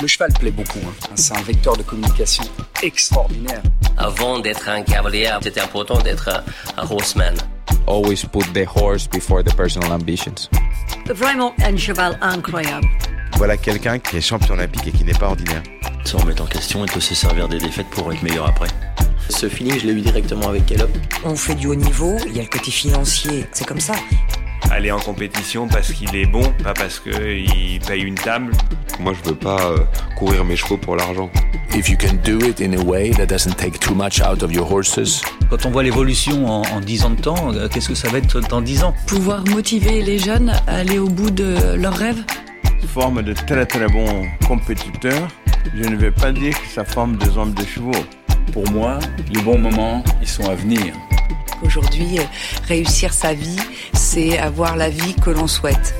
Le cheval plaît beaucoup. Hein. C'est un vecteur de communication extraordinaire. Avant d'être un cavalier, c'était important d'être un, horseman. Always put the horse before the personal ambitions. Vraiment un cheval incroyable. Voilà quelqu'un qui est champion olympique et qui n'est pas ordinaire. Se remettre en question et peut se servir des défaites pour être meilleur après. Ce feeling, je l'ai eu directement avec Caleb. On fait du haut niveau, il y a le côté financier, c'est comme ça. Aller en compétition parce qu'il est bon, pas parce qu'il paye une table. Moi, je veux pas euh, courir mes chevaux pour l'argent. If you can do it in a way that doesn't take too much out of your horses. Quand on voit l'évolution en, en 10 ans de temps, euh, qu'est-ce que ça va être dans 10 ans? Pouvoir motiver les jeunes à aller au bout de leurs rêves? Forme de très très bons compétiteurs. Je ne vais pas dire que ça forme des hommes de chevaux. Pour moi, les bons moments, ils sont à venir. Aujourd'hui, euh, réussir sa vie, c'est avoir la vie que l'on souhaite.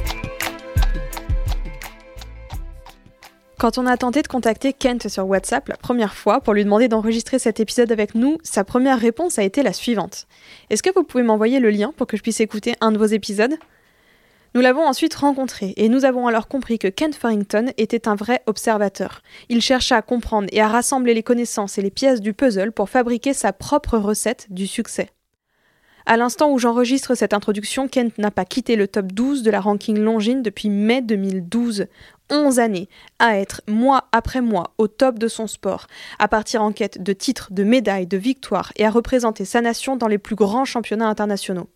Quand on a tenté de contacter Kent sur WhatsApp la première fois pour lui demander d'enregistrer cet épisode avec nous, sa première réponse a été la suivante. Est-ce que vous pouvez m'envoyer le lien pour que je puisse écouter un de vos épisodes? Nous l'avons ensuite rencontré et nous avons alors compris que Kent Farrington était un vrai observateur. Il chercha à comprendre et à rassembler les connaissances et les pièces du puzzle pour fabriquer sa propre recette du succès. À l'instant où j'enregistre cette introduction, Kent n'a pas quitté le top 12 de la ranking Longines depuis mai 2012. 11 années à être mois après mois au top de son sport, à partir en quête de titres, de médailles, de victoires et à représenter sa nation dans les plus grands championnats internationaux.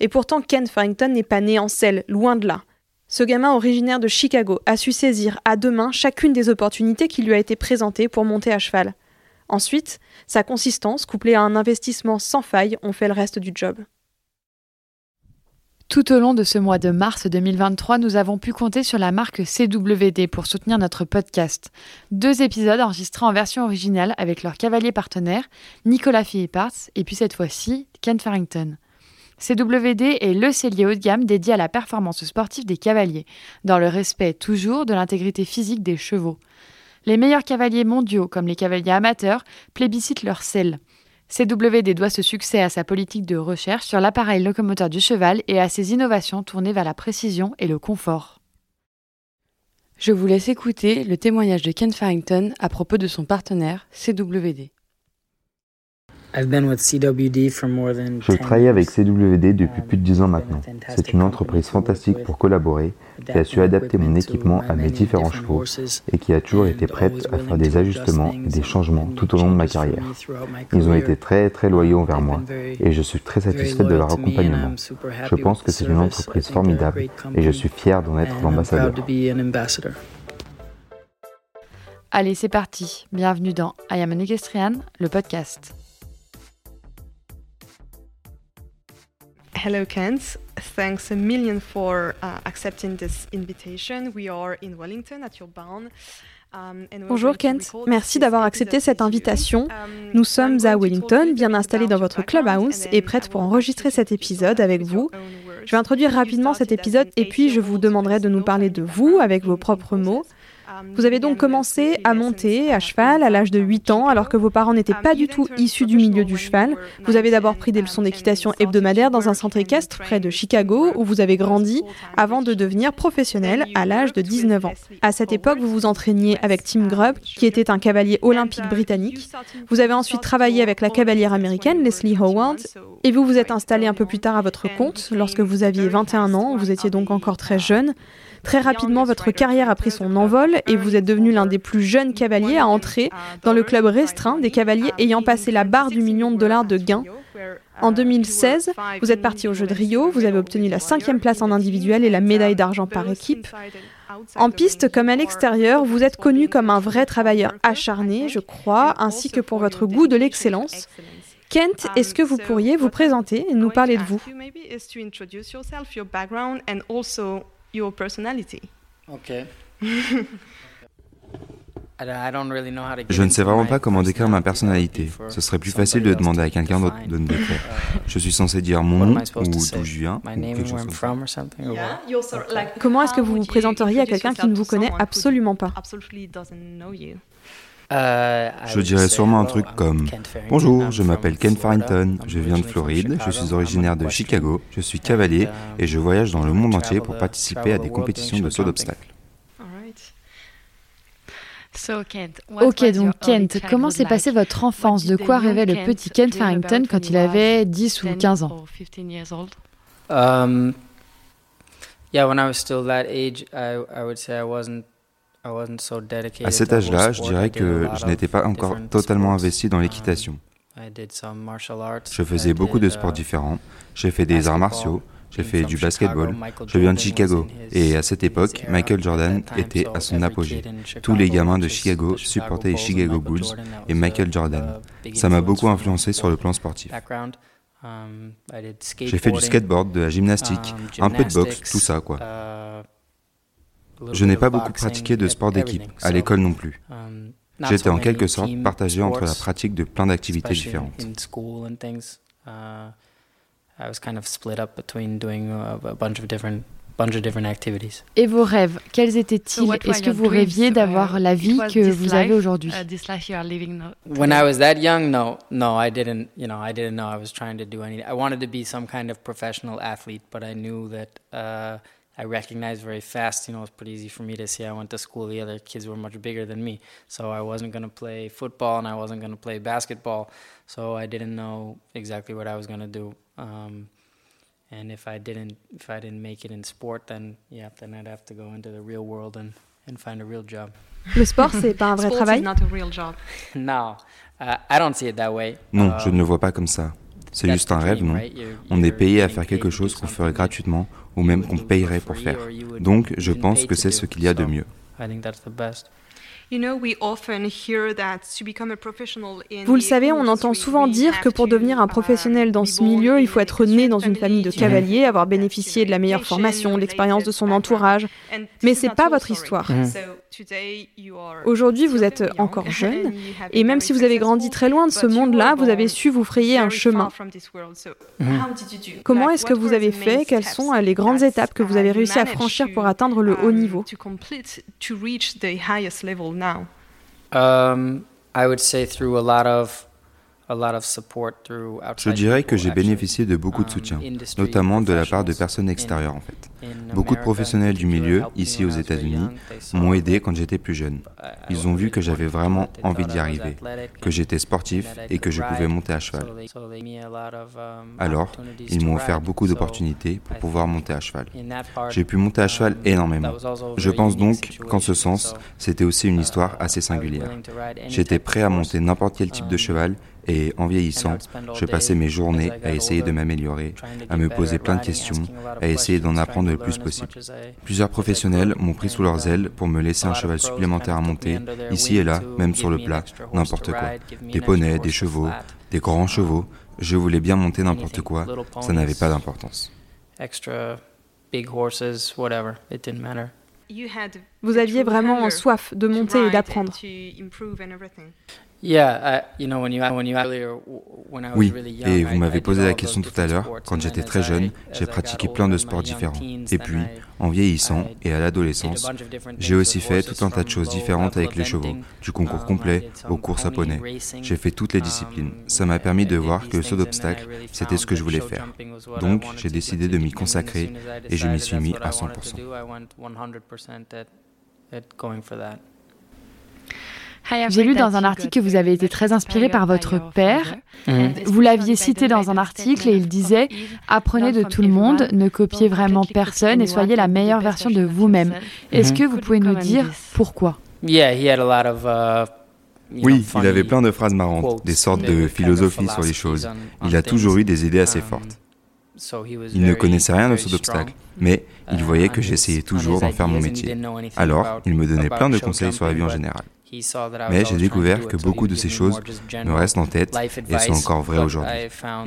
Et pourtant, Ken Farrington n'est pas né en selle, loin de là. Ce gamin originaire de Chicago a su saisir à deux mains chacune des opportunités qui lui a été présentées pour monter à cheval. Ensuite, sa consistance, couplée à un investissement sans faille, ont fait le reste du job. Tout au long de ce mois de mars 2023, nous avons pu compter sur la marque CWD pour soutenir notre podcast. Deux épisodes enregistrés en version originale avec leur cavalier partenaire, Nicolas Philipparts, et puis cette fois-ci, Ken Farrington. CWD est le cellier haut de gamme dédié à la performance sportive des cavaliers, dans le respect toujours de l'intégrité physique des chevaux. Les meilleurs cavaliers mondiaux, comme les cavaliers amateurs, plébiscitent leur selle. CWD doit ce succès à sa politique de recherche sur l'appareil locomoteur du cheval et à ses innovations tournées vers la précision et le confort. Je vous laisse écouter le témoignage de Ken Farrington à propos de son partenaire CWD. Je travaille avec CWD depuis plus de 10 ans maintenant. C'est une entreprise fantastique pour collaborer, qui a su adapter mon équipement à mes différents chevaux et qui a toujours été prête à faire des ajustements et des changements tout au long de ma carrière. Ils ont été très très loyaux envers moi et je suis très satisfaite de leur accompagnement. Je pense que c'est une entreprise formidable et je suis fier d'en être l'ambassadeur. Allez, c'est parti. Bienvenue dans I Am an Equestrian, le podcast. Hello, Kent. Thanks a million for uh, accepting this invitation. We are in Wellington at your barn. Um, Bonjour Kent, merci d'avoir accepté cette invitation. Um, Nous sommes à Wellington, bien installés dans votre clubhouse et prêtes pour enregistrer cet épisode avec vous. Je vais introduire rapidement cet épisode et puis je vous demanderai de nous parler de vous avec vos propres mots. Vous avez donc commencé à monter à cheval à l'âge de 8 ans alors que vos parents n'étaient pas du tout issus du milieu du cheval. Vous avez d'abord pris des leçons d'équitation hebdomadaires dans un centre équestre près de Chicago où vous avez grandi avant de devenir professionnel à l'âge de 19 ans. À cette époque, vous vous entraîniez avec Tim Grubb qui était un cavalier olympique britannique. Vous avez ensuite travaillé avec la cavalière américaine Leslie Howard et vous vous êtes installé un peu plus tard à votre compte lorsque vous aviez 21 ans, vous étiez donc encore très jeune. Très rapidement, votre carrière a pris son envol et vous êtes devenu l'un des plus jeunes cavaliers à entrer dans le club restreint des cavaliers ayant passé la barre du million de dollars de gains. En 2016, vous êtes parti au jeu de Rio, vous avez obtenu la cinquième place en individuel et la médaille d'argent par équipe. En piste comme à l'extérieur, vous êtes connu comme un vrai travailleur acharné, je crois, ainsi que pour votre goût de l'excellence. Kent, est-ce que vous pourriez vous présenter et nous parler de vous? Your personality. Okay. Je ne sais vraiment pas comment décrire ma personnalité. Ce serait plus facile de demander à quelqu'un d'autre de me décrire. Je suis censé dire mon nom ou d'où je viens ou quelque chose comme ça. Comment est-ce que vous vous présenteriez à quelqu'un qui ne vous connaît absolument pas? Je dirais sûrement un truc comme Bonjour, je m'appelle Ken Farrington, je viens de Floride, je suis originaire de Chicago, je suis cavalier et je voyage dans le monde entier pour participer à des compétitions de saut d'obstacles. Ok, donc Kent, comment s'est passée votre enfance? De quoi rêvait le petit Kent Farrington quand il avait 10 ou 15 ans? um, Yeah, when I was still that age, I, I would say I wasn't à cet âge-là, je dirais que je n'étais pas encore totalement investi dans um, l'équitation. Je faisais beaucoup de sports différents. J'ai fait des arts martiaux, j'ai fait du basketball, je viens de Chicago. Et à cette époque, Michael Jordan était à son apogée. Tous les gamins de Chicago supportaient les Chicago Bulls et Michael Jordan. Ça m'a beaucoup influencé sur le plan sportif. J'ai fait du skateboard, de la gymnastique, un peu de boxe, tout ça quoi. Je n'ai pas beaucoup pratiqué de sport d'équipe, à l'école non plus. J'étais en quelque sorte partagé entre la pratique de plein d'activités différentes. Et vos rêves, quels étaient-ils? Est-ce que vous rêviez d'avoir la vie que vous avez aujourd'hui? When I was that young, no, no, I didn't. You know, I didn't know I was trying to do anything. I wanted to be some kind of professional athlete, but I knew that. Uh, I recognized very fast, you know, it's pretty easy for me to see. I went to school, the other kids were much bigger than me. So I wasn't going to play football and I wasn't going to play basketball. So I didn't know exactly what I was going to do. Um, and if I didn't, if I didn't make it in sport, then yeah, then I'd have to go into the real world and, and find a real job. Le sport, c'est pas un vrai travail? Not a real job. no, uh, I don't see it that way. Non, je ne le vois pas comme ça. C'est juste un rêve, non On est payé à faire quelque chose qu'on ferait gratuitement ou même qu'on payerait pour faire. Donc, je pense que c'est ce qu'il y a de mieux. Vous le savez, on entend souvent dire que pour devenir un professionnel dans ce milieu, il faut être né dans une famille de cavaliers, avoir bénéficié de la meilleure formation, de l'expérience de son entourage. Mais c'est pas votre histoire. Aujourd'hui, vous êtes encore jeune, et même si vous avez grandi très loin de ce monde-là, vous avez su vous frayer un chemin. Comment est-ce que vous avez fait? Quelles sont les grandes étapes que vous avez réussi à franchir pour atteindre le haut niveau? Um, I would say through a lot of Je dirais que j'ai bénéficié de beaucoup de um, soutien, notamment de la part de personnes extérieures en fait. Beaucoup de professionnels du milieu, ici aux États-Unis, m'ont aidé quand j'étais plus jeune. Ils ont vu que j'avais vraiment envie d'y arriver, que j'étais sportif et que je pouvais monter à cheval. Um, Alors, ils m'ont offert beaucoup d'opportunités pour pouvoir monter à cheval. J'ai pu monter à cheval énormément. Je pense donc qu'en ce sens, c'était aussi une histoire assez singulière. J'étais prêt à monter n'importe quel type de cheval et en vieillissant, je passais mes journées à essayer de m'améliorer, à me poser plein de questions, à essayer d'en apprendre le plus possible. Plusieurs professionnels m'ont pris sous leurs ailes pour me laisser un cheval supplémentaire à monter, ici et là, même sur le plat, n'importe quoi. Des poneys, des chevaux, des grands chevaux. Je voulais bien monter n'importe quoi, ça n'avait pas d'importance. Vous aviez vraiment soif de monter et d'apprendre. Oui, et vous m'avez posé la question tout à l'heure. Quand j'étais très jeune, j'ai pratiqué plein de sports différents. Et puis, en vieillissant et à l'adolescence, j'ai aussi fait tout un tas de choses différentes avec les chevaux, du concours complet aux courses à poney. J'ai fait toutes les disciplines. Ça m'a permis de voir que le saut d'obstacle, c'était ce que je voulais faire. Donc, j'ai décidé de m'y consacrer et je m'y suis mis à 100%. J'ai lu dans un article que vous avez été très inspiré par votre père. Mhm. Vous l'aviez cité dans un article et il disait Apprenez de tout le monde, ne copiez vraiment personne et soyez la meilleure version de vous-même. Est-ce que vous pouvez nous dire pourquoi? Uh, oui, il avait plein de phrases marrantes, des sortes de philosophie sur les choses. Il a toujours eu des idées assez um, fortes. Il ne connaissait rien de saut d'obstacle, mais il uh, voyait que j'essayais toujours d'en faire mon métier. Alors, il me donnait plein de conseils sur la vie en général. Mais j'ai découvert que beaucoup de ces choses me restent en tête et sont encore vraies aujourd'hui.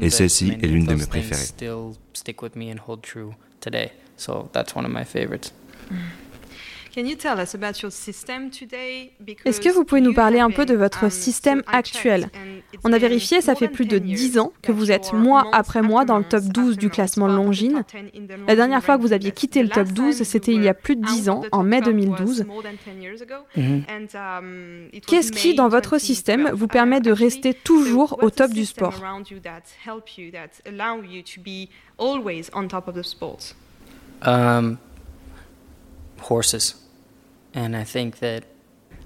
Et celle-ci est l'une de mes préférées. Est-ce que vous pouvez nous parler un peu de votre um, système actuel? On a vérifié, ça fait plus de 10 ans que vous êtes mois après mois dans le top 12 du classement Longines. La dernière fois que vous aviez quitté le top 12, c'était il y a plus de 10 ans, en mai 2012. Mhm. Um, Qu'est-ce qui, dans votre système, vous permet de rester toujours au top du sport? Um, horses. And I think that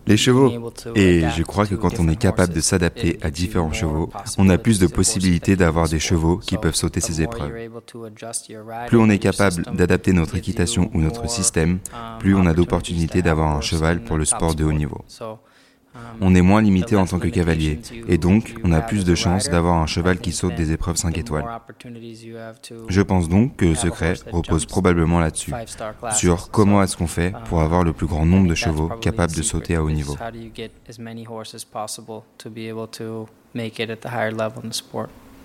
Les chevaux. Et je crois que quand on est capable de s'adapter à différents chevaux, on a plus de possibilités d'avoir des chevaux qui peuvent sauter ces épreuves. Plus on est capable d'adapter notre équitation ou notre système, plus on a d'opportunités d'avoir un cheval pour le sport de haut niveau. On est moins limité en tant que cavalier, et donc on a plus de chances d'avoir un cheval qui saute des épreuves 5 étoiles. Je pense donc que le secret repose probablement là-dessus, sur comment est-ce qu'on fait pour avoir le plus grand nombre de chevaux capables de sauter à haut niveau.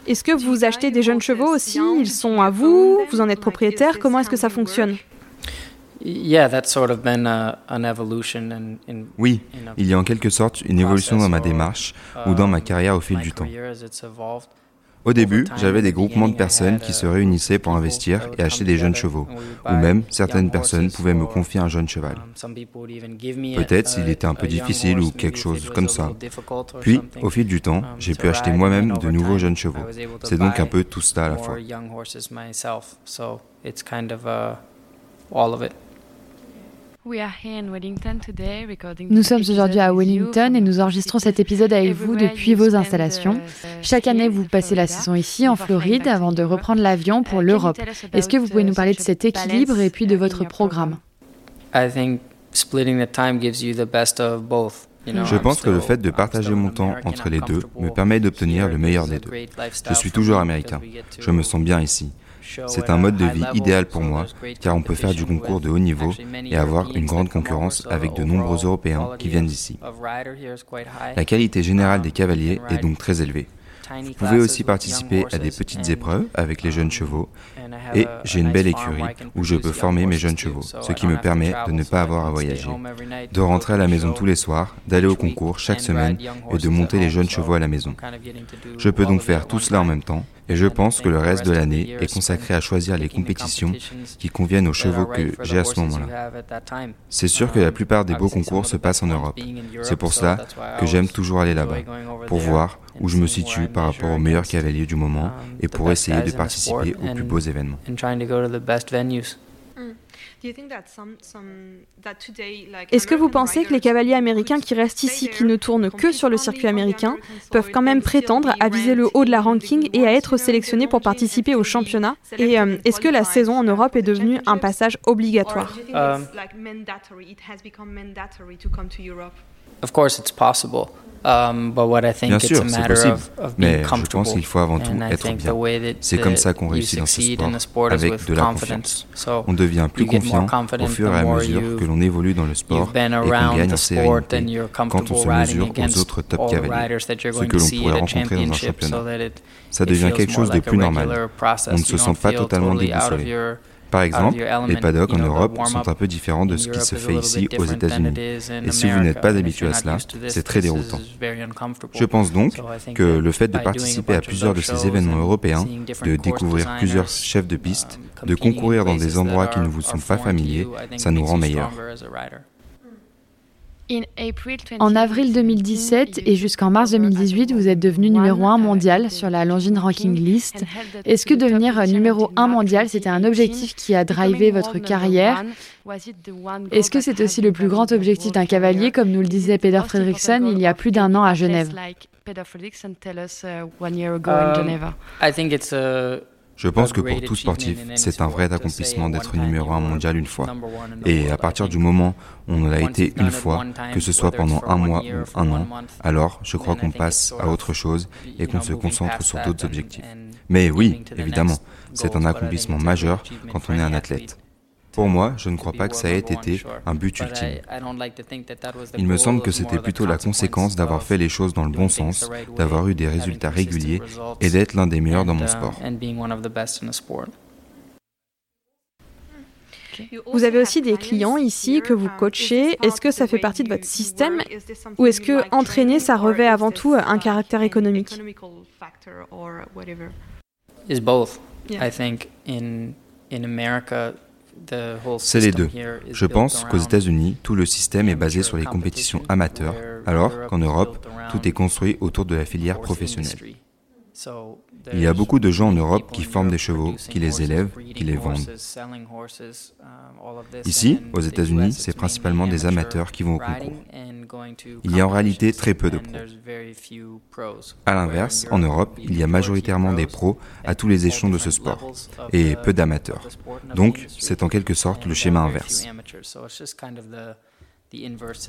Est-ce que vous achetez des jeunes chevaux aussi? Ils sont à vous? Vous en êtes propriétaire? Comment est-ce que ça fonctionne? Oui, il y a en quelque sorte une évolution dans ma démarche ou dans ma um, carrière au fil du temps. Au début, j'avais des groupements de personnes qui se réunissaient pour investir et acheter des jeunes chevaux, ou même certaines personnes pouvaient me confier un jeune cheval. Um, Peut-être s'il était un peu difficile ou quelque chose comme ça. Puis, au fil du temps, um, j'ai pu acheter moi-même de nouveaux jeunes chevaux. C'est donc un peu tout ça à la fois. Nous sommes aujourd'hui à Wellington et nous enregistrons cet épisode avec vous depuis vos installations. Chaque année, vous passez la saison ici en Floride avant de reprendre l'avion pour l'Europe. Est-ce que vous pouvez nous parler de cet équilibre et puis de votre programme? Je pense que le fait de partager mon temps entre les deux me permet d'obtenir le meilleur des deux. Je suis toujours américain. Je me sens bien ici. C'est un mode de vie idéal pour moi, car on peut faire du concours de haut niveau et avoir une grande concurrence avec de nombreux Européens qui viennent d'ici. La qualité générale des cavaliers est donc très élevée. Vous pouvez aussi participer à des petites épreuves avec les jeunes chevaux et j'ai une belle écurie où je peux former mes jeunes chevaux, ce qui me permet de ne pas avoir à voyager, de rentrer à la maison tous les soirs, d'aller au concours chaque semaine et de monter les jeunes chevaux à la maison. Je peux donc faire tout cela en même temps et je pense que le reste de l'année est consacré à choisir les compétitions qui conviennent aux chevaux que j'ai à ce moment-là. C'est sûr que la plupart des beaux concours se passent en Europe. C'est pour cela que j'aime toujours aller là-bas, pour voir où je me situe par rapport aux meilleurs cavaliers du moment et pour essayer de participer aux plus beaux événements. Est-ce que vous pensez que les cavaliers américains qui restent ici, qui ne tournent que sur le circuit américain, peuvent quand même prétendre à viser le haut de la ranking et à être sélectionnés pour participer au championnat. Et euh, est-ce que la saison en Europe est devenue un passage obligatoire? um, Of course, it's possible. Um, bien sûr, c'est possible, mais je pense qu'il faut avant tout être bien. C'est comme ça qu'on réussit dans ce sport, avec de la confiance. On devient plus confiant au fur et à mesure que l'on évolue dans le sport et qu'on gagne en sérénité quand on se mesure aux autres top cavaliers, ce que l'on pourrait rencontrer dans un championnat. Ça devient quelque chose de plus normal. On ne se sent pas totalement déboussolé. Par exemple, les paddocks en Europe sont un peu différents de ce qui se fait ici aux États-Unis. Et si vous n'êtes pas habitué à cela, c'est très déroutant. Je pense donc que le fait de participer à plusieurs de ces événements européens, de découvrir plusieurs chefs de piste, de concourir dans des endroits qui ne vous sont pas familiers, ça nous rend meilleurs. En avril 2017 et jusqu'en mars 2018, vous êtes devenu numéro 1 mondial sur la Longines Ranking List. Est-ce que devenir numéro 1 mondial, c'était un objectif qui a drivé votre carrière Est-ce que c'est aussi le plus grand objectif d'un cavalier, comme nous le disait Peter Fredrickson il y a plus d'un an à Genève je pense que pour tout sportif, c'est un vrai accomplissement d'être numéro un mondial une fois. Et à partir du moment où on l'a été une fois, que ce soit pendant un mois ou un an, alors je crois qu'on passe à autre chose et qu'on se concentre sur d'autres objectifs. Mais oui, évidemment, c'est un accomplissement majeur quand on est un athlète. Pour moi, je ne crois pas que ça ait été un but ultime. Il me semble que c'était plutôt la conséquence d'avoir fait les choses dans le bon sens, d'avoir eu des résultats réguliers et d'être l'un des meilleurs dans mon sport. Vous avez aussi des clients ici que vous coachez. Est-ce que ça fait partie de votre système ou est-ce que entraîner, ça revêt avant tout un caractère économique? C'est les deux. Je pense qu'aux États-Unis, tout le système est basé sur les compétitions amateurs, alors qu'en Europe, tout est construit autour de la filière professionnelle. Il y a beaucoup de gens en Europe qui forment des chevaux, qui les élèvent, qui les vendent. Ici, aux États-Unis, c'est principalement des amateurs qui vont au concours. Il y a en réalité très peu de pros. À l'inverse, en Europe, il y a majoritairement des pros à tous les échelons de ce sport et peu d'amateurs. Donc, c'est en quelque sorte le schéma inverse.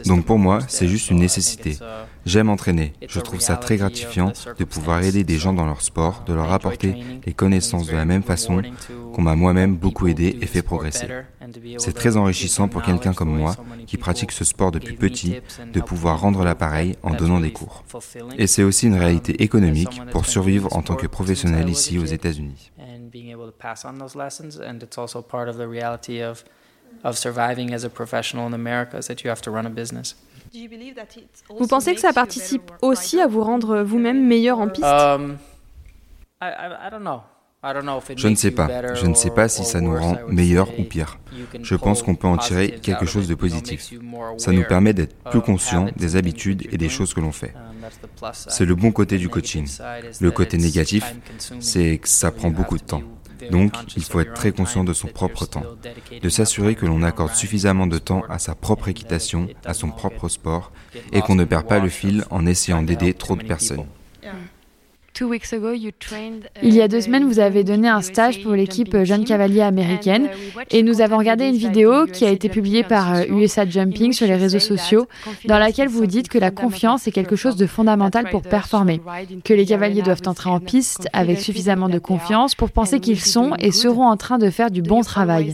Donc pour moi, c'est juste une nécessité. J'aime entraîner. Je trouve ça très gratifiant de pouvoir aider des gens dans leur sport, de leur apporter les connaissances de la même façon qu'on m'a moi-même beaucoup aidé et fait progresser. C'est très enrichissant pour quelqu'un comme moi qui pratique ce sport depuis petit de pouvoir rendre l'appareil en donnant des cours. Et c'est aussi une réalité économique pour survivre en tant que professionnel ici aux États-Unis. Vous pensez que ça participe aussi à vous rendre vous-même meilleur en piste? Um, je ne sais pas. Je ne sais pas si ça nous rend meilleur ou pire. Je pense qu'on peut en tirer quelque chose de positif. Ça nous permet d'être plus conscients des habitudes et des choses que l'on fait. Um, c'est le bon côté du coaching. Le côté négatif, c'est que ça prend beaucoup de temps. Donc, il faut être très conscient de son propre temps, de s'assurer que l'on accorde suffisamment de temps à sa propre équitation, à son propre sport, et qu'on ne perd pas le fil en essayant d'aider trop de personnes. Il y a deux semaines, vous avez donné un stage pour l'équipe Jeune Cavalier américaine. et nous avons regardé une vidéo qui a été publiée par USA euh, Jumping sur les réseaux sociaux dans laquelle vous dites que la confiance est quelque chose de fondamental pour performer, que les cavaliers doivent entrer en piste avec suffisamment de confiance pour penser qu'ils sont et seront en train de faire du bon travail.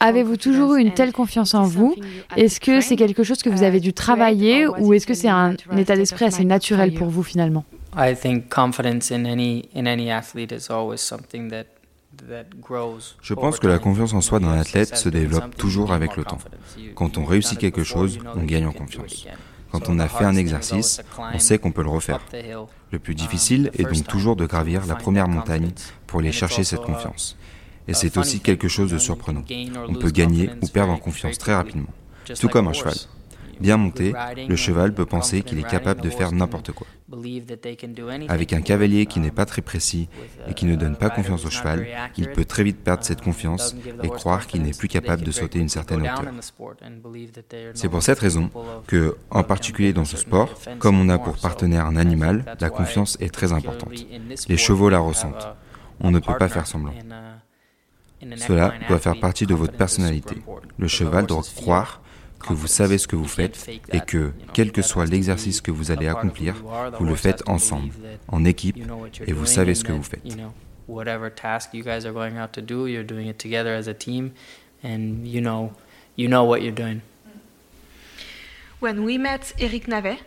Avez-vous toujours eu une telle confiance en vous? Est-ce que c'est quelque chose que vous avez dû travailler ou est-ce que c'est un état d'esprit assez naturel pour vous finalement je pense que la confiance en soi d'un athlète se développe toujours avec le temps. Quand on réussit quelque chose, on gagne en confiance. Quand on a fait un exercice, on sait qu'on peut le refaire. Le plus difficile est donc toujours de gravir la première montagne pour aller chercher cette confiance. Et c'est aussi quelque chose de surprenant. On peut gagner ou perdre en confiance très rapidement, tout comme un cheval. Bien monté, le cheval peut penser qu'il est capable de faire n'importe quoi. Avec un cavalier qui n'est pas très précis et qui ne donne pas confiance au cheval, il peut très vite perdre cette confiance et croire qu'il n'est plus capable de sauter une certaine hauteur. C'est pour cette raison que, en particulier dans ce sport, comme on a pour partenaire un animal, la confiance est très importante. Les chevaux la ressentent. On ne peut pas faire semblant. Cela doit faire partie de votre personnalité. Le cheval doit croire que vous savez ce que vous faites et que, quel que soit l'exercice que vous allez accomplir, vous le faites ensemble, en équipe, et vous savez ce que vous faites. Whatever task you guys are going out to do, you're doing it together as a team, and you know, you know what you're doing. When we met Eric Navet.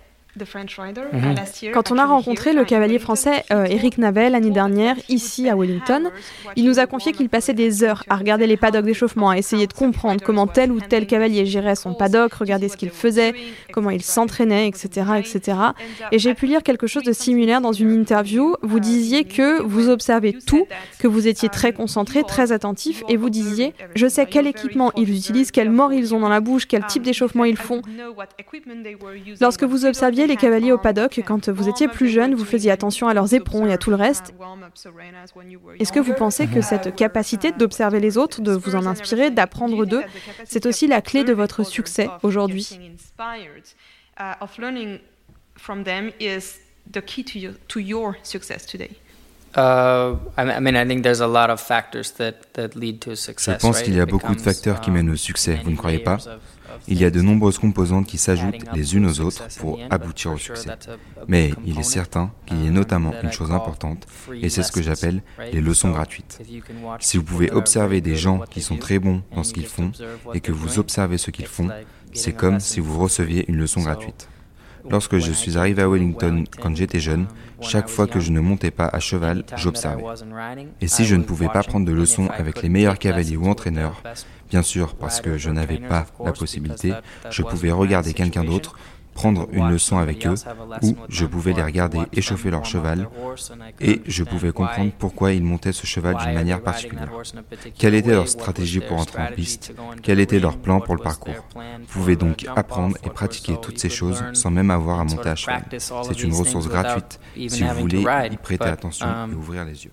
Quand on a rencontré le cavalier français Eric euh, Navel l'année dernière, ici à Wellington, il nous a confié qu'il passait des heures à regarder les paddocks d'échauffement, à essayer de comprendre comment tel ou tel cavalier gérait son paddock, regarder ce qu'il faisait, comment il s'entraînait, etc., etc. Et j'ai pu lire quelque chose de similaire dans une interview. Vous disiez que vous observez tout, que vous étiez très concentré, très attentif, et vous disiez, je sais quel équipement ils utilisent, quel mort ils ont dans la bouche, quel type d'échauffement ils font. Lorsque vous observiez les cavaliers au paddock, quand vous étiez plus jeune, vous faisiez attention à leurs éperons et à tout le reste. Est-ce que vous pensez que cette capacité d'observer les autres, de vous en inspirer, d'apprendre d'eux, c'est aussi la clé de votre succès aujourd'hui. Je pense qu'il y a beaucoup de facteurs qui mènent au succès, vous ne croyez pas? Il y a de nombreuses composantes qui s'ajoutent les unes aux autres pour aboutir au succès. Mais il est certain qu'il y a notamment une chose importante, et c'est ce que j'appelle les leçons gratuites. Si vous pouvez observer des gens qui sont très bons dans ce qu'ils font, et que vous observez ce qu'ils font, c'est comme si vous receviez une leçon gratuite. Lorsque je suis arrivé à Wellington quand j'étais jeune, chaque fois que je ne montais pas à cheval, j'observais. Et si je ne pouvais pas prendre de leçons avec les meilleurs cavaliers ou entraîneurs, bien sûr parce que je n'avais pas la possibilité, je pouvais regarder quelqu'un d'autre prendre une leçon avec eux, ou je pouvais les regarder échauffer leur cheval, et je pouvais comprendre pourquoi ils montaient ce cheval d'une manière particulière. Quelle était leur stratégie pour entrer en piste? Quel était leur plan pour le parcours? Vous pouvez donc apprendre et pratiquer toutes ces choses sans même avoir à monter à cheval. C'est une ressource gratuite. si vous voulez y prêter attention et ouvrir les yeux.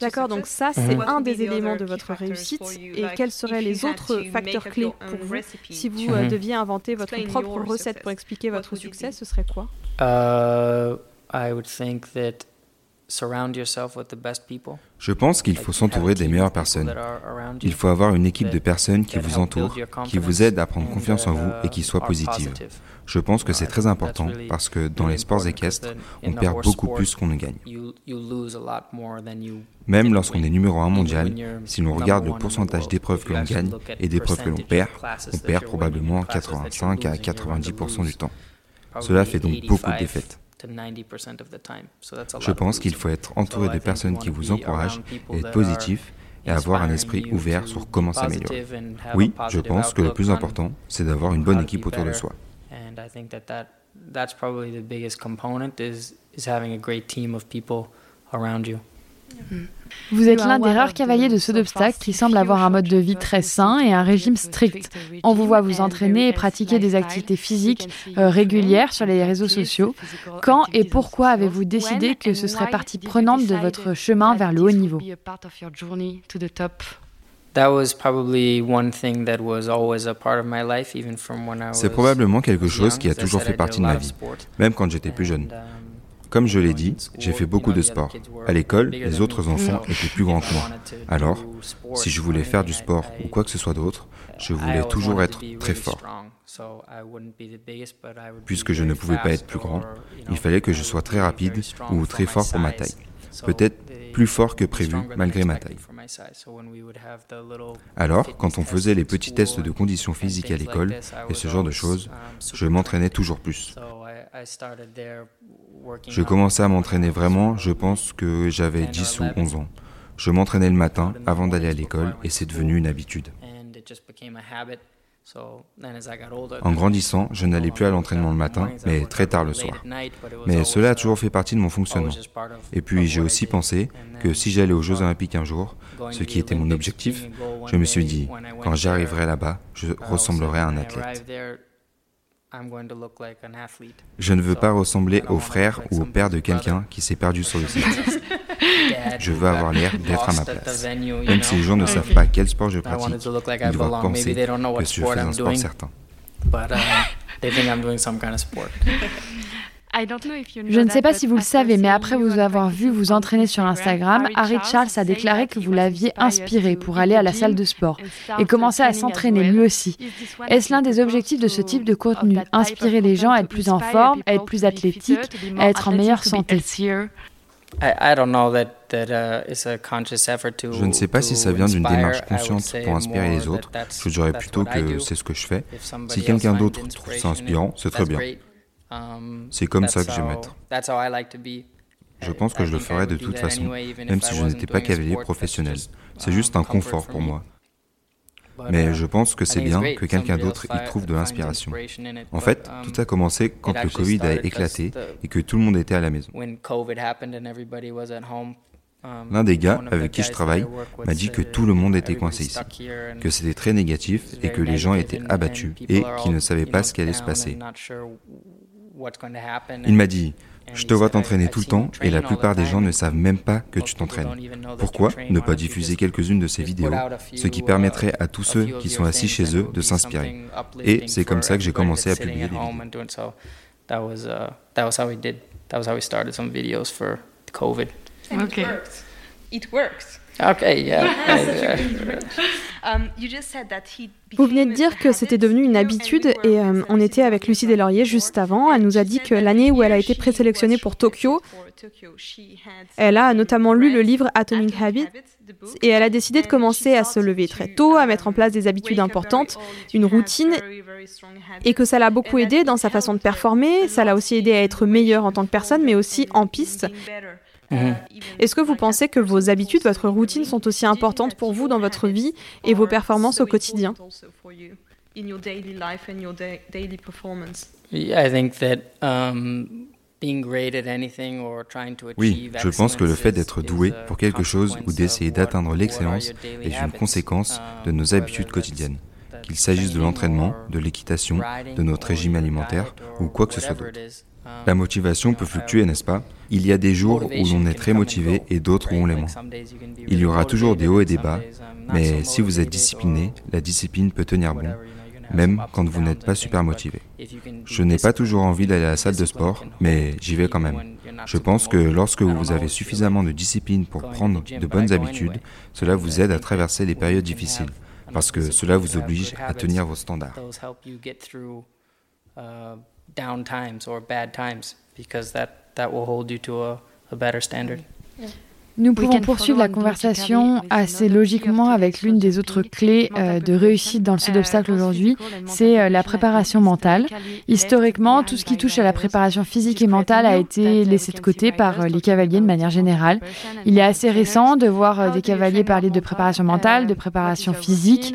D'accord, donc ça, c'est un des éléments de votre réussite. Et quels seraient les autres facteurs clés pour vous Si vous euh, deviez inventer votre propre recette pour expliquer votre succès, ce serait quoi? Uh, je pense qu'il faut s'entourer des meilleures personnes. Il faut avoir une équipe de personnes qui vous entourent, qui vous aident à prendre confiance en vous et qui soient positives. Je pense que c'est très important parce que dans les sports équestres, on perd beaucoup plus qu'on ne gagne. Même lorsqu'on est numéro un mondial, si l'on regarde le pourcentage d'épreuves que l'on gagne et d'épreuves que l'on perd, on perd probablement 85 à 90% du temps. Cela fait donc beaucoup de défaites. Je pense qu'il faut être entouré de personnes qui vous encouragent être positif et avoir un esprit ouvert sur comment s'améliorer. Oui, je pense que le plus important, c'est d'avoir une bonne équipe autour de soi. Vous êtes l'un des rares cavaliers de saut d'obstacle qui semble avoir un mode de vie très sain et un régime strict. On vous voit vous entraîner et pratiquer des activités physiques euh, régulières sur les réseaux sociaux. Quand et pourquoi avez-vous décidé que ce serait partie prenante de votre chemin vers le haut niveau c'est probablement quelque chose qui a toujours fait partie de ma vie, même quand j'étais plus jeune. Comme je l'ai dit, j'ai fait beaucoup de sport. À l'école, les autres enfants étaient plus grands que moi. Alors, si je voulais faire du sport ou quoi que ce soit d'autre, je voulais toujours être très fort. Puisque je ne pouvais pas être plus grand, il fallait que je sois très rapide ou très fort pour ma taille. Peut-être plus fort que prévu malgré ma taille. Alors, quand on faisait les petits tests de conditions physiques à l'école et ce genre de choses, je m'entraînais toujours plus. Je commençais à m'entraîner vraiment, je pense que j'avais 10 ou 11 ans. Je m'entraînais le matin avant d'aller à l'école et c'est devenu une habitude. En grandissant, je n'allais plus à l'entraînement le matin, mais très tard le soir. Mais cela a toujours fait partie de mon fonctionnement. Et puis j'ai aussi pensé que si j'allais aux Jeux olympiques un jour, ce qui était mon objectif, je me suis dit, quand j'arriverai là-bas, je ressemblerai à un athlète. Je ne veux pas ressembler au frère ou au père de quelqu'un qui s'est perdu sur le site. Je veux avoir l'air d'être à ma place. Même si les gens ne savent pas quel sport je pratique, ils doivent penser que je fais un sport certain. Je ne sais pas si vous le savez, mais après vous avoir vu vous entraîner sur Instagram, Harry Charles a déclaré que vous l'aviez inspiré pour aller à la salle de sport et commencer à s'entraîner lui aussi. Est-ce l'un des objectifs de ce type de contenu? Inspirer les gens à être plus en forme, à être plus athlétiques, à être en meilleure santé uh, je ne sais pas si ça vient d'une démarche consciente pour inspirer les autres. Je dirais plutôt que c'est ce que je fais. Si quelqu'un d'autre trouve ça inspirant, c'est très bien. Um, C'est comme ça que j'aime être. Je pense que je le ferais de toute façon, même si je n'étais pas cavalier professionnel. C'est juste un confort pour moi. Mais je pense que c'est bien que quelqu'un d'autre y trouve de l'inspiration. En fait, um, tout a commencé quand le Covid a éclaté et que tout le monde était à la maison. Um, L'un des gars avec qui je travaille m'a dit que tout le monde était coincé ici, que c'était très négatif et que les gens étaient abattus et qu'ils ne savaient pas ce qui allait se passer. Il m'a dit, je te vois t'entraîner tout le temps et la plupart des gens ne savent même pas que tu t'entraînes. Pourquoi ne pas diffuser quelques-unes de ces vidéos, ce qui permettrait à tous ceux qui sont assis chez eux de s'inspirer Et c'est comme ça que j'ai commencé à publier des vidéos. It works. Okay, yeah. Um, Vous venez de dire que c'était devenu une habitude et euh, on était avec Lucie Deslauriers juste avant. Elle nous a dit que l'année où elle a été présélectionnée pour Tokyo, elle a notamment lu le livre Atomic Habits et elle a décidé de commencer à se lever très tôt, à mettre en place des habitudes importantes, une routine et que ça l'a beaucoup aidé dans sa façon de performer, ça l'a aussi aidé à être meilleure en tant que personne mais aussi en piste. Mhm. Est-ce que vous pensez que vos habitudes, votre routine sont aussi importantes pour vous dans votre vie et vos performances au quotidien oui, je pense que le fait d'être doué pour quelque chose ou d'essayer d'atteindre l'excellence est une conséquence de nos habitudes quotidiennes, qu'il s'agisse de l'entraînement, de l'équitation, de notre régime alimentaire ou quoi que ce soit d'autre. La motivation peut fluctuer, n'est-ce pas? Il y a des jours où l'on est très motivé et d'autres où on l'est moins. Il y aura toujours des hauts et des bas, mais si vous êtes discipliné, la discipline peut tenir bon, même quand vous n'êtes pas super motivé. Je n'ai pas toujours envie d'aller à la salle de sport, mais j'y vais quand même. Je pense que lorsque vous avez suffisamment de discipline pour prendre de bonnes habitudes, cela vous aide à traverser les périodes difficiles, parce que cela vous oblige à tenir vos standards. That will hold you to a, a better standard. Yeah. Nous pouvons poursuivre la conversation assez logiquement avec l'une des autres clés euh, de réussite dans le saut d'obstacle aujourd'hui, c'est euh, la préparation mentale. Historiquement, tout ce qui touche à la préparation physique et mentale a été laissé de côté par euh, les cavaliers de manière générale. Il est assez récent de voir des cavaliers parler de préparation mentale, de préparation physique.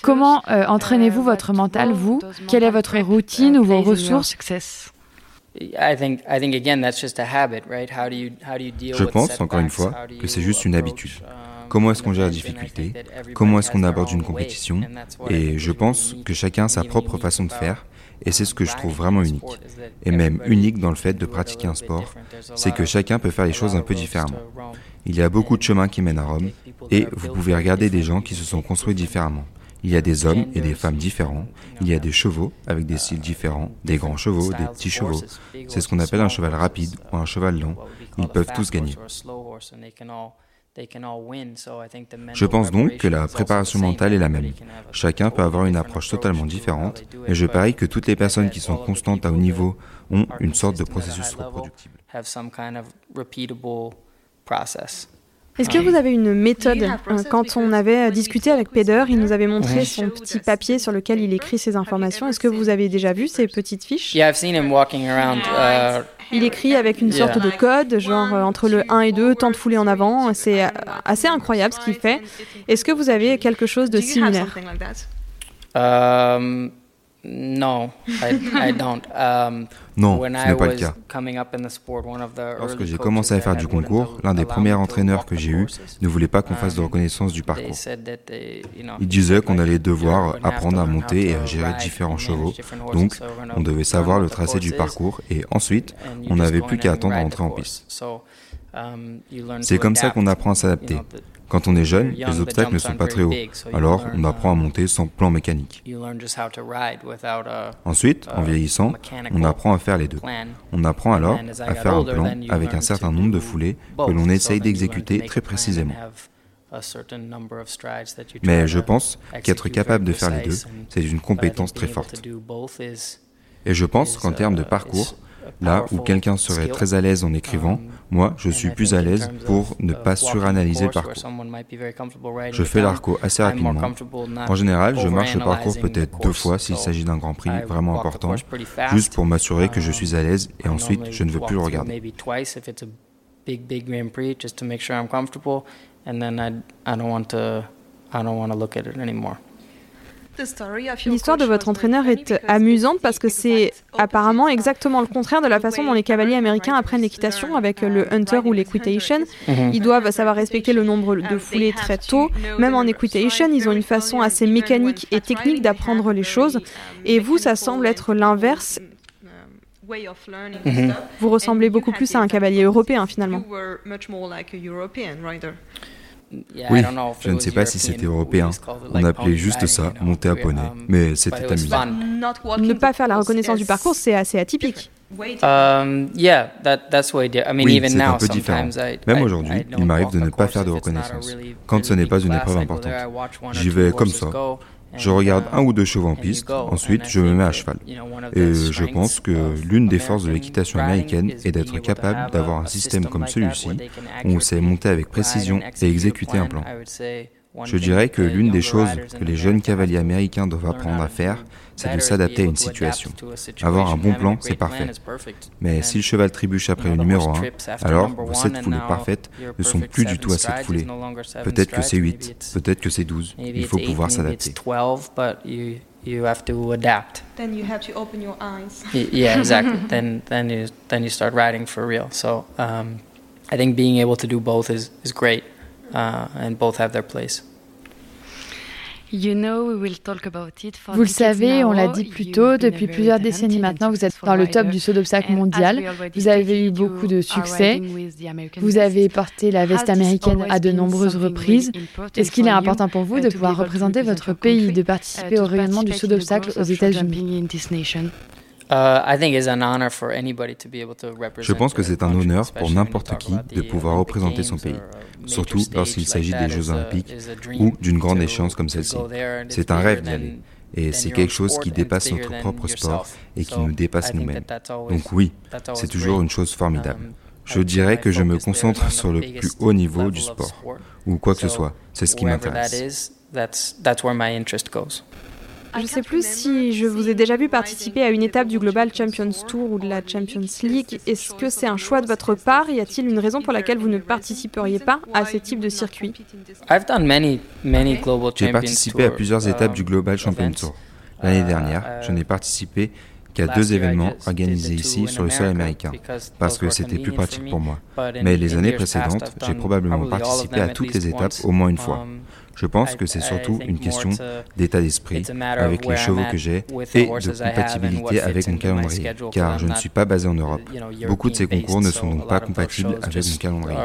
Comment entraînez-vous votre mental, vous? Quelle est votre routine ou vos ressources? Je pense, encore une fois, que c'est juste une habitude. Um, Comment est-ce qu'on gère la difficulté? Comment est-ce qu'on aborde une compétition? Et je pense que chacun a sa propre façon de faire, et c'est ce que je trouve vraiment unique. Et même unique dans le fait de pratiquer un sport, c'est que chacun peut faire les choses un peu différemment. Il y a beaucoup de chemins qui mènent à Rome, et vous pouvez regarder des gens qui se sont construits différemment. Il y a des hommes et des femmes différents, il y a des chevaux avec des styles différents, des grands chevaux, des petits chevaux. C'est ce qu'on appelle un cheval rapide ou un cheval lent. Ils peuvent tous gagner. Je pense donc que la préparation mentale est la même. Chacun peut avoir une approche totalement différente, et je parie que toutes les personnes qui sont constantes à haut niveau ont une sorte de processus reproductible. Est-ce que vous avez une méthode Quand on avait discuté avec Peder, il nous avait montré son petit papier sur lequel il écrit ses informations. Est-ce que vous avez déjà vu ces petites fiches? Uh, Il écrit avec une sorte de code, genre euh, entre le 1 et 2, tant de foulées en avant. C'est assez incroyable ce qu'il fait. Est-ce que vous avez quelque chose de similaire? Non, I, don't. Um, non, ce n'est pas le cas. Lorsque j'ai commencé à faire du concours, l'un des premiers entraîneurs que j'ai eu ne voulait pas qu'on fasse de um, reconnaissance du parcours. Il disait qu'on allait devoir apprendre à monter et à gérer différents chevaux, donc on devait savoir le tracé du parcours et ensuite on n'avait plus qu'à attendre à entrer en piste. Um, C'est comme ça qu'on apprend à s'adapter. Quand on est jeune, les obstacles ne sont pas très hauts, alors on apprend à monter sans plan mécanique. Ensuite, en vieillissant, on apprend à faire les deux. On apprend alors à faire un plan avec un certain nombre de foulées que l'on essaye d'exécuter très précisément. Mais je pense qu'être capable de faire les deux, c'est une compétence très forte. Et je pense qu'en termes de parcours, Là où quelqu'un serait très à l'aise en écrivant, moi, je suis plus à l'aise pour ne pas suranalyser le parcours. Je fais l'arco assez rapidement. En général, je marche le parcours peut-être deux fois s'il s'agit d'un Grand Prix vraiment important, juste pour m'assurer que je suis à l'aise et ensuite je ne veux plus le regarder. L'histoire de votre entraîneur est amusante parce que c'est apparemment exactement le contraire de la façon dont les cavaliers américains apprennent l'équitation avec le hunter ou l'équitation. Mhm. Ils doivent savoir respecter le nombre de foulées très tôt. Même en equitation, ils ont une façon assez mécanique et technique d'apprendre les choses. Et vous, ça semble être l'inverse. Mhm. Vous ressemblez beaucoup plus à un cavalier européen finalement. Oui, je ne sais pas si c'était européen. On appelait juste ça monter à poney, mais c'était amusant. Ne pas faire la reconnaissance du parcours, c'est assez atypique. Oui, c'est un peu différent. Même aujourd'hui, il m'arrive de ne pas faire de reconnaissance, quand ce n'est pas une épreuve importante. J'y vais comme ça, je regarde un ou deux chevaux en piste, ensuite je me mets à cheval. Et je pense que l'une des forces de l'équitation américaine est d'être capable d'avoir un système comme celui-ci, où on sait monter avec précision et exécuter un plan. Je dirais que l'une des choses que les jeunes cavaliers américains doivent apprendre à faire, c'est de s'adapter à une situation. Avoir un bon plan, c'est parfait. Mais si le cheval trébuche après le numéro 1, alors vos 7 foulées parfaites ne sont plus du tout à 7 foulées. Peut-être que c'est 8, peut-être que c'est 12. Il faut pouvoir s'adapter. you have to adapt. Then you have to open your eyes. yeah, exactly. then then you then you start riding for real. So um, I think being able to do both is is great, uh, and both have their place. Vous le savez, on l'a dit plus tôt, depuis plusieurs décennies maintenant, vous êtes dans le top du saut d'obstacle mondial. Vous avez eu beaucoup de succès. Vous avez porté la veste américaine à de nombreuses reprises. Est-ce qu'il est important pour vous de pouvoir représenter votre pays, de participer uh, au rayonnement du saut d'obstacle aux États-Unis? Je pense que c'est un honneur pour n'importe qui de pouvoir représenter son pays, surtout lorsqu'il s'agit des Jeux olympiques ou d'une grande échéance comme celle-ci. C'est un rêve d'y aller. Et c'est quelque chose qui dépasse notre propre sport et qui nous dépasse nous-mêmes. Donc oui, c'est toujours une chose formidable. Um, je dirais que je me concentre sur le plus haut niveau du sport, ou quoi que ce soit. C'est ce qui m'intéresse. Je ne sais plus si je vous ai déjà vu participer à une étape du Global Champions Tour ou de la Champions League. Est-ce que c'est un choix de votre part Y a-t-il une raison pour laquelle vous ne participeriez pas à ce type de circuit J'ai participé à plusieurs étapes du Global Champions Tour. L'année dernière, je n'ai participé qu'à deux événements organisés ici sur le sol américain, parce que c'était plus pratique pour moi. Mais les années précédentes, j'ai probablement participé à toutes les étapes au moins une fois. Je pense que c'est surtout une question d'état d'esprit avec les chevaux que j'ai et de compatibilité avec mon calendrier, car je ne suis pas basé en Europe. Beaucoup de ces concours ne sont donc pas compatibles avec mon calendrier.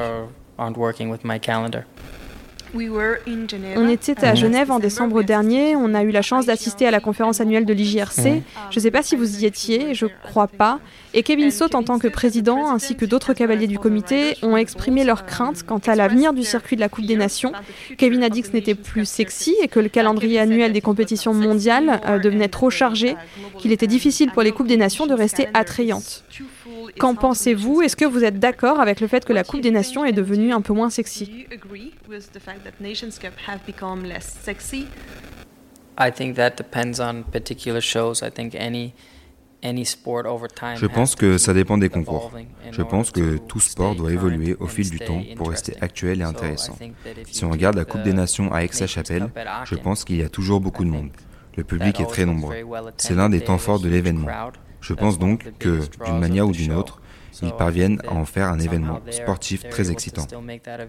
On était à Genève en décembre dernier. On a eu la chance d'assister à la conférence annuelle de l'IJRC. Je ne sais pas si vous y étiez, je crois pas. Et Kevin Saut, en tant que président, ainsi que d'autres cavaliers du comité, ont exprimé leurs craintes quant à l'avenir du circuit de la Coupe des Nations. Kevin a dit que ce n'était plus sexy et que le calendrier annuel des compétitions mondiales euh, devenait trop chargé, qu'il était difficile pour les Coupes des Nations de rester attrayantes. Qu'en pensez-vous? Est-ce que vous êtes d'accord avec le fait que la Coupe des Nations est devenue un peu moins sexy? Je pense que ça dépend des concours. Je pense que tout sport doit évoluer au fil du temps pour rester actuel et intéressant. Si on regarde la Coupe des Nations à Aix-la-Chapelle, je pense qu'il y a toujours beaucoup de monde. Le public est très nombreux. C'est l'un des temps forts de l'événement. Je pense donc que, d'une manière ou d'une autre, ils parviennent à en faire un événement sportif très excitant.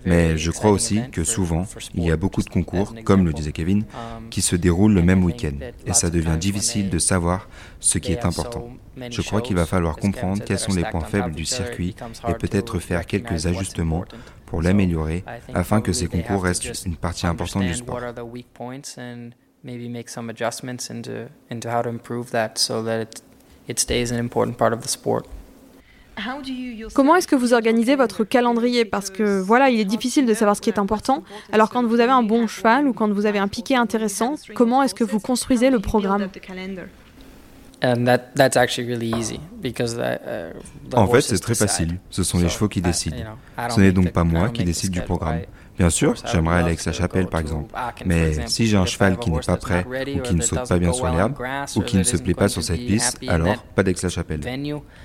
Mais je crois aussi que souvent, il y a beaucoup de concours, comme le disait Kevin, qui se déroulent le même week-end, et ça devient difficile de savoir ce qui est important. Je crois qu'il va falloir comprendre quels sont les points faibles du circuit et peut-être faire quelques ajustements pour l'améliorer afin que ces concours restent une partie importante du sport. Comment est-ce que vous organisez votre calendrier? Parce que voilà, il est difficile de savoir ce qui est important. Alors quand vous avez un bon cheval ou quand vous avez un piquet intéressant, comment est-ce que vous construisez le programme? En fait, c'est très facile. Ce sont les chevaux qui décident. Ce n'est donc pas moi qui décide du programme. Bien sûr, j'aimerais aller avec sa chapelle par exemple, mais si j'ai un cheval qui n'est pas prêt ou qui ne saute pas bien sur l'herbe ou qui ne se plaît pas sur cette piste, alors pas d'Aix-la-Chapelle.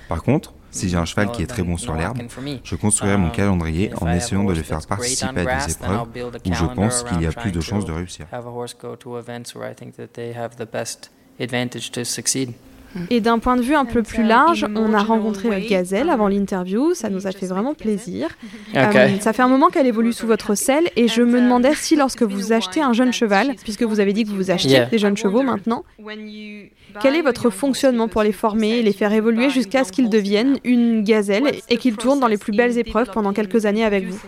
Par contre, si j'ai un cheval qui est très bon sur l'herbe, je construirai mon calendrier en essayant de le faire participer à des épreuves où je pense qu'il y a plus de chances de réussir. Et d'un point de vue un peu plus large, on a rencontré Gazelle avant l'interview, ça nous a fait vraiment plaisir. Euh, ça fait un moment qu'elle évolue sous votre selle et je me demandais si lorsque vous achetez un jeune cheval, puisque vous avez dit que vous achetez des jeunes chevaux maintenant, quel est votre fonctionnement pour les former et les faire évoluer jusqu'à ce qu'ils deviennent une gazelle et qu'ils tournent dans les plus belles épreuves pendant quelques années avec vous?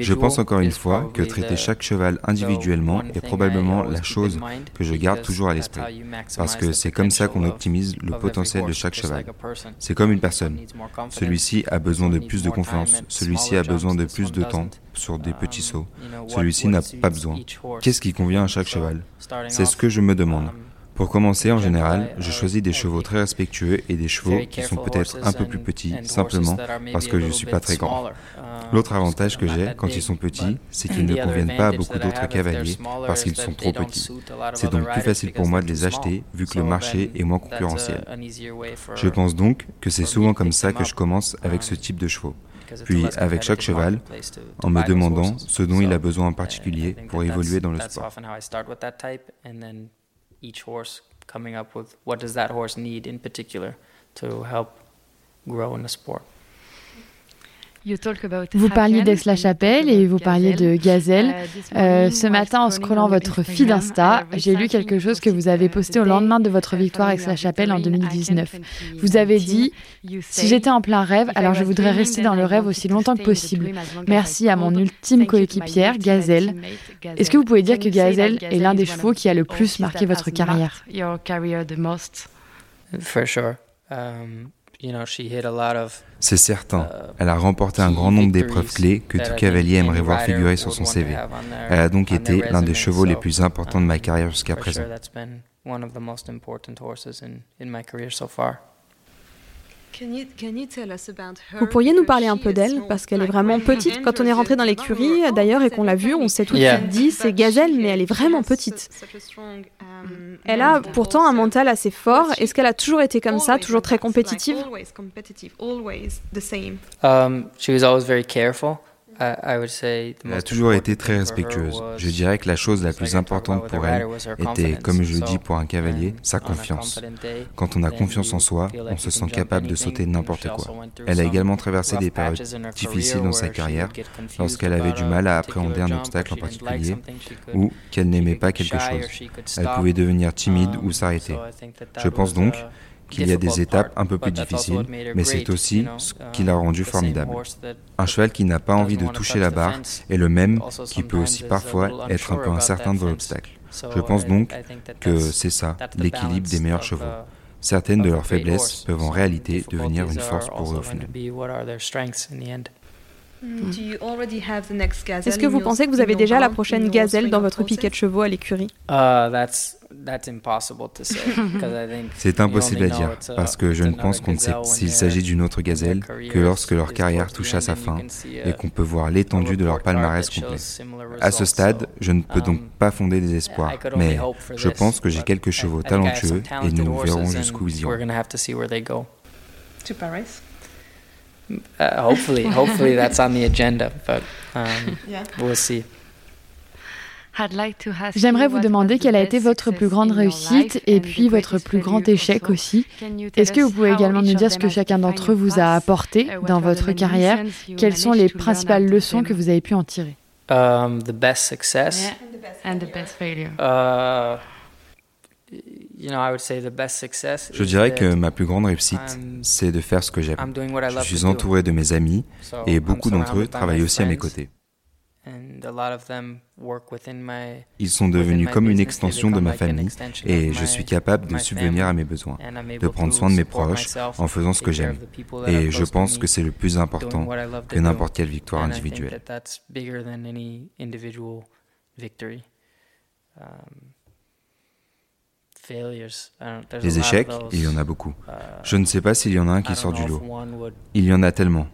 Je pense encore une fois que traiter chaque cheval individuellement est probablement la chose que je garde toujours à l'esprit, parce que c'est comme ça qu'on optimise le potentiel de chaque cheval. C'est comme une personne. Celui-ci a besoin de plus de confiance, celui-ci a besoin de plus de temps sur des petits sauts, celui-ci n'a pas besoin. Qu'est-ce qui convient à chaque cheval? C'est ce que je me demande. Pour commencer, en général, je choisis des chevaux très respectueux et des chevaux qui sont peut-être un peu plus petits, simplement parce que je ne suis pas très grand. L'autre avantage que j'ai quand ils sont petits, c'est qu'ils ne conviennent pas à beaucoup d'autres cavaliers parce qu'ils sont trop petits. C'est donc plus facile pour moi de les acheter vu que le marché est moins concurrentiel. Je pense donc que c'est souvent comme ça que je commence avec ce type de chevaux puis avec chaque cheval, en me demandant ce dont il a besoin en particulier pour évoluer dans le sport. each horse coming up with what does that horse need in particular to help grow in the sport? Vous parliez d'Aix-la-Chapelle et vous parliez de Gazelle. Uh, euh, ce matin, en scrollant votre feed Insta, j'ai lu quelque chose que vous avez posté au lendemain de votre victoire Aix-la-Chapelle en 2019. Vous avez dit Si j'étais en plein rêve, alors je voudrais rester dans le rêve aussi longtemps que possible. Merci à mon ultime coéquipière, Gazelle. Est-ce que vous pouvez dire que Gazelle est l'un des chevaux qui a le plus marqué votre carrière For sure. Um, c'est certain, elle a remporté un grand nombre d'épreuves clés que tout cavalier aimerait voir figurer sur son CV. Elle a donc été l'un des chevaux les plus importants de ma carrière jusqu'à présent. Vous pourriez nous parler un peu d'elle parce qu'elle est vraiment petite. Quand on est rentré dans l'écurie, d'ailleurs, et qu'on l'a vue, on s'est tout de suite dit c'est Gazelle, mais elle est vraiment petite. Um, elle a pourtant un mental assez fort. Est-ce qu'elle a toujours été comme ça, toujours très compétitive? um, She was always very careful. Elle a toujours été très respectueuse. Je dirais que la chose la plus importante pour elle était, comme je le dis pour un cavalier, sa confiance. Quand on a confiance en soi, on se sent capable de sauter n'importe quoi. Elle a également traversé des périodes difficiles dans sa carrière lorsqu'elle avait du mal à appréhender un obstacle en particulier ou qu'elle n'aimait pas quelque chose. Elle pouvait devenir timide ou s'arrêter. Je pense donc qu'il y a des étapes un peu plus difficiles, mais c'est aussi ce qui l'a rendu formidable. Un cheval qui n'a pas envie de toucher la barre est le même qui peut aussi parfois être un peu incertain devant l'obstacle. Je pense donc que c'est ça, l'équilibre des meilleurs chevaux. Certaines de leurs faiblesses peuvent en réalité devenir une force pour eux au final. Hmm. Est-ce que vous pensez que vous avez déjà la prochaine gazelle dans votre piquet de chevaux à l'écurie C'est impossible à dire parce que je ne pense qu'on ne sait s'il s'agit d'une autre gazelle que lorsque leur carrière touche à sa fin et qu'on peut voir l'étendue de leur palmarès complet. À ce stade, je ne peux donc um, pas fonder des espoirs, mais je pense que j'ai quelques chevaux talentueux et nous verrons jusqu'où ils iront. Uh, hopefully, hopefully that's on the agenda, but um, we'll see. J'aimerais vous demander quelle a été votre plus grande réussite et puis votre plus grand échec aussi. Est-ce que vous pouvez également nous dire ce que chacun d'entre eux vous a apporté uh, dans votre carrière? Quelles sont les principales leçons que vous avez pu en tirer? Um, The best success? And the best failure. Uh, je dirais que ma plus grande réussite, c'est de faire ce que j'aime. Je suis entouré de mes amis et beaucoup d'entre eux travaillent aussi à mes côtés. Ils sont devenus comme une extension de ma famille et je suis capable de subvenir à mes besoins, de prendre soin de mes proches en faisant ce que j'aime. Et je pense que c'est le plus important que n'importe quelle victoire individuelle. Les échecs, il y en a beaucoup. Uh, Je ne sais pas s'il y en a un qui sort du lot. Il y en a tellement.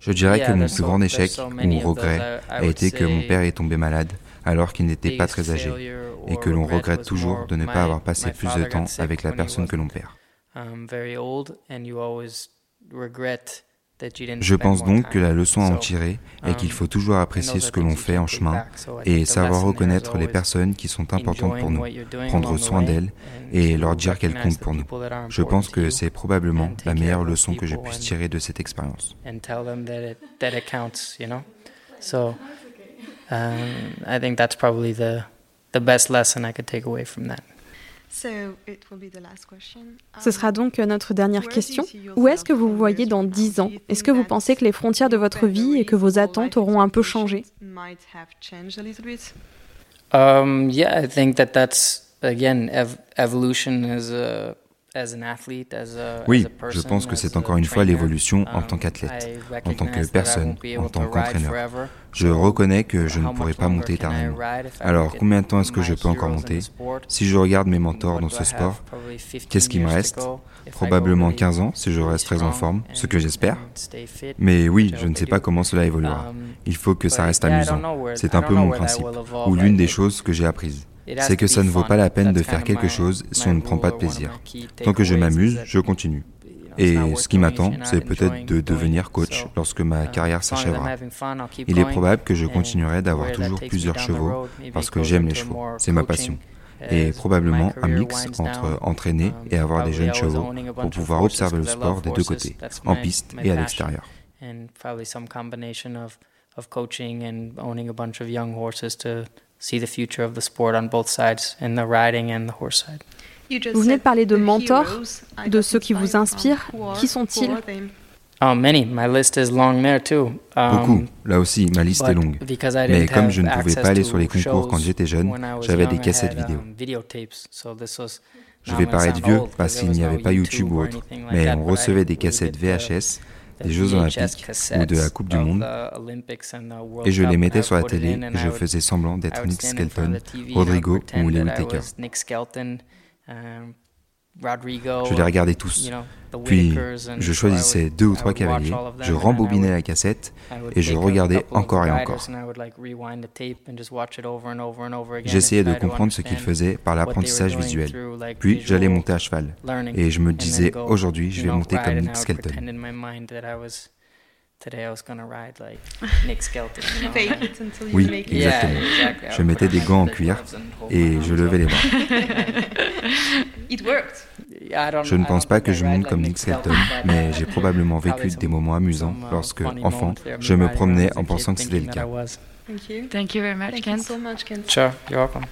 Je dirais que mon plus grand échec ou regret a été que mon père est tombé malade alors qu'il n'était pas très âgé et que l'on regrette toujours de ne pas avoir passé plus de temps avec la personne que l'on perd. Je pense donc que la leçon à en tirer est qu'il faut toujours apprécier ce que l'on fait en chemin et savoir reconnaître les personnes qui sont importantes pour nous, prendre soin d'elles et leur dire qu'elles comptent pour nous. Je pense que c'est probablement la meilleure leçon que je puisse tirer de cette expérience. I think that's probably the the best lesson I could take away from that. Ce sera donc euh, notre dernière question. Où est-ce que vous vous voyez dans 10 ans? Est-ce que vous pensez que les frontières de votre vie et que vos attentes auront un peu changé? um, Yeah, I think that that's again evolution is a Oui, je pense que c'est encore une fois l'évolution en tant qu'athlète, en tant que personne, en tant qu'entraîneur. Je reconnais que je ne pourrai pas monter éternellement. Alors, combien de temps est-ce que je peux encore monter Si je regarde mes mentors dans ce sport, qu'est-ce qui me reste? Probablement 15 ans si je reste très en forme, ce que j'espère. Mais oui, je ne sais pas comment cela évoluera. Il faut que ça reste amusant. C'est un peu mon principe, ou l'une des choses que j'ai apprises c'est que ça ne vaut pas la peine de faire quelque chose si on ne prend pas de plaisir. Tant que je m'amuse, je continue. Et ce qui m'attend, c'est peut-être de devenir coach lorsque ma carrière s'achèvera. Il est probable que je continuerai d'avoir toujours plusieurs chevaux parce que j'aime les chevaux, c'est ma passion. Et probablement un mix entre entraîner et avoir des jeunes chevaux pour pouvoir observer le sport des deux côtés, en piste et à l'extérieur. Vous venez de parler de mentors, de ceux qui vous inspirent. Qui sont-ils Oh, many. My list is long there too. Um, Beaucoup. Là aussi, ma liste est longue. Mais comme je ne pouvais pas aller sur les concours quand j'étais jeune, j'avais des cassettes vidéo. Um, je vais paraître vieux parce qu'il n'y avait pas YouTube ou autre, mais on recevait des cassettes VHS des Jeux Olympiques ou de la Coupe du Monde, et je les mettais sur la télé et je faisais semblant d'être Nick Skelton, Rodrigo ou Lewis Taker. Je les regardais tous. Puis je choisissais deux ou trois cavaliers, je rembobinais la cassette et je regardais encore et encore. J'essayais de comprendre ce qu'ils faisaient par l'apprentissage visuel. Puis j'allais monter à cheval et je me disais aujourd'hui je vais monter comme Nick Skelton. Oui, exactement. Je mettais des gants en cuir et je levais les bras. Je ne pense pas que je monte comme Nick Skelton, mais j'ai probablement vécu des moments amusants uh, lorsque, enfant, je me promenais en pensant que c'était le cas. Thank you. Thank you very much, Kent. Sure, you're welcome.